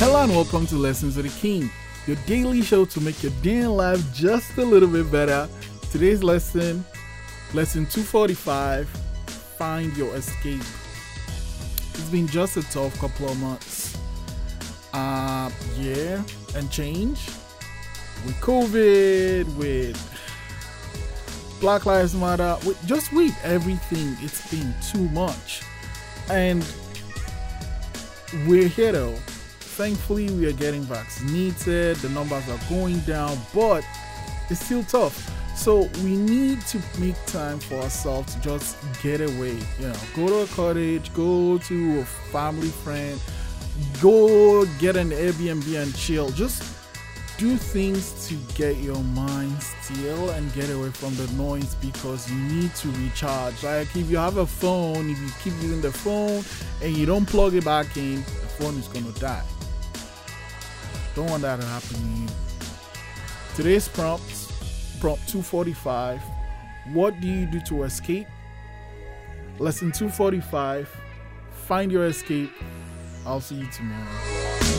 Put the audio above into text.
and welcome to Lessons with the King, your daily show to make your day in life just a little bit better. Today's lesson, lesson 245 Find Your Escape. It's been just a tough couple of months. Uh, yeah, and change with COVID, with Black Lives Matter, with just with everything. It's been too much. And we're here though. Thankfully, we are getting vaccinated, the numbers are going down, but it's still tough. So we need to make time for ourselves to just get away. You know, go to a cottage, go to a family friend, go get an Airbnb and chill. Just do things to get your mind still and get away from the noise because you need to recharge. Like if you have a phone, if you keep using the phone and you don't plug it back in, the phone is gonna die. Don't want that to happen to you. Today's prompt, prompt 245. What do you do to escape? Lesson 245. Find your escape. I'll see you tomorrow.